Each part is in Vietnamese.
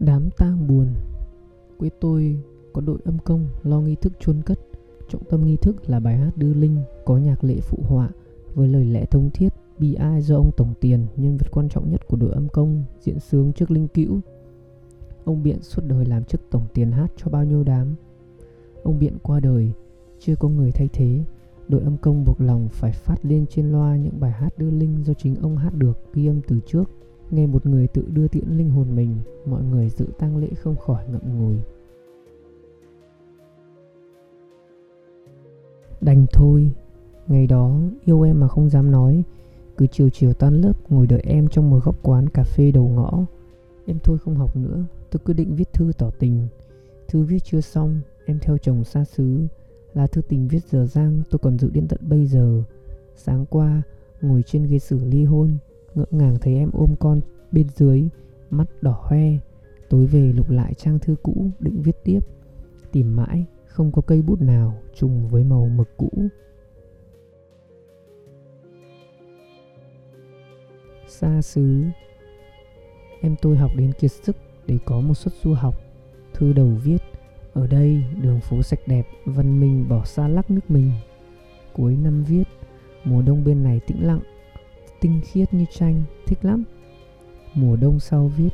Đám tang buồn Quê tôi có đội âm công lo nghi thức chôn cất Trọng tâm nghi thức là bài hát đưa linh có nhạc lệ phụ họa với lời lẽ thông thiết bi ai do ông Tổng Tiền, nhân vật quan trọng nhất của đội âm công, diễn sướng trước linh cữu. Ông Biện suốt đời làm chức Tổng Tiền hát cho bao nhiêu đám. Ông Biện qua đời, chưa có người thay thế, đội âm công buộc lòng phải phát lên trên loa những bài hát đưa linh do chính ông hát được ghi âm từ trước. Nghe một người tự đưa tiễn linh hồn mình, mọi người dự tang lễ không khỏi ngậm ngùi. Đành thôi, ngày đó yêu em mà không dám nói, cứ chiều chiều tan lớp ngồi đợi em trong một góc quán cà phê đầu ngõ. Em thôi không học nữa, tôi quyết định viết thư tỏ tình. Thư viết chưa xong, em theo chồng xa xứ. Là thư tình viết giờ giang tôi còn giữ đến tận bây giờ. Sáng qua, ngồi trên ghế xử ly hôn, ngỡ ngàng thấy em ôm con bên dưới, mắt đỏ hoe. Tối về lục lại trang thư cũ định viết tiếp. Tìm mãi, không có cây bút nào trùng với màu mực cũ. Xa xứ Em tôi học đến kiệt sức để có một suất du học Thư đầu viết Ở đây đường phố sạch đẹp Văn minh bỏ xa lắc nước mình Cuối năm viết Mùa đông bên này tĩnh lặng Tinh khiết như tranh Thích lắm. Mùa đông sau viết,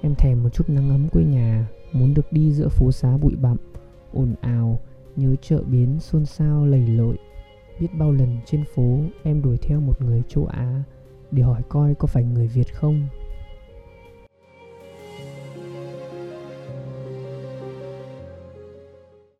Em thèm một chút nắng ấm quê nhà, Muốn được đi giữa phố xá bụi bặm, ồn ào, Nhớ chợ biến xôn xao lầy lội. Biết bao lần trên phố em đuổi theo một người châu Á Để hỏi coi có phải người Việt không.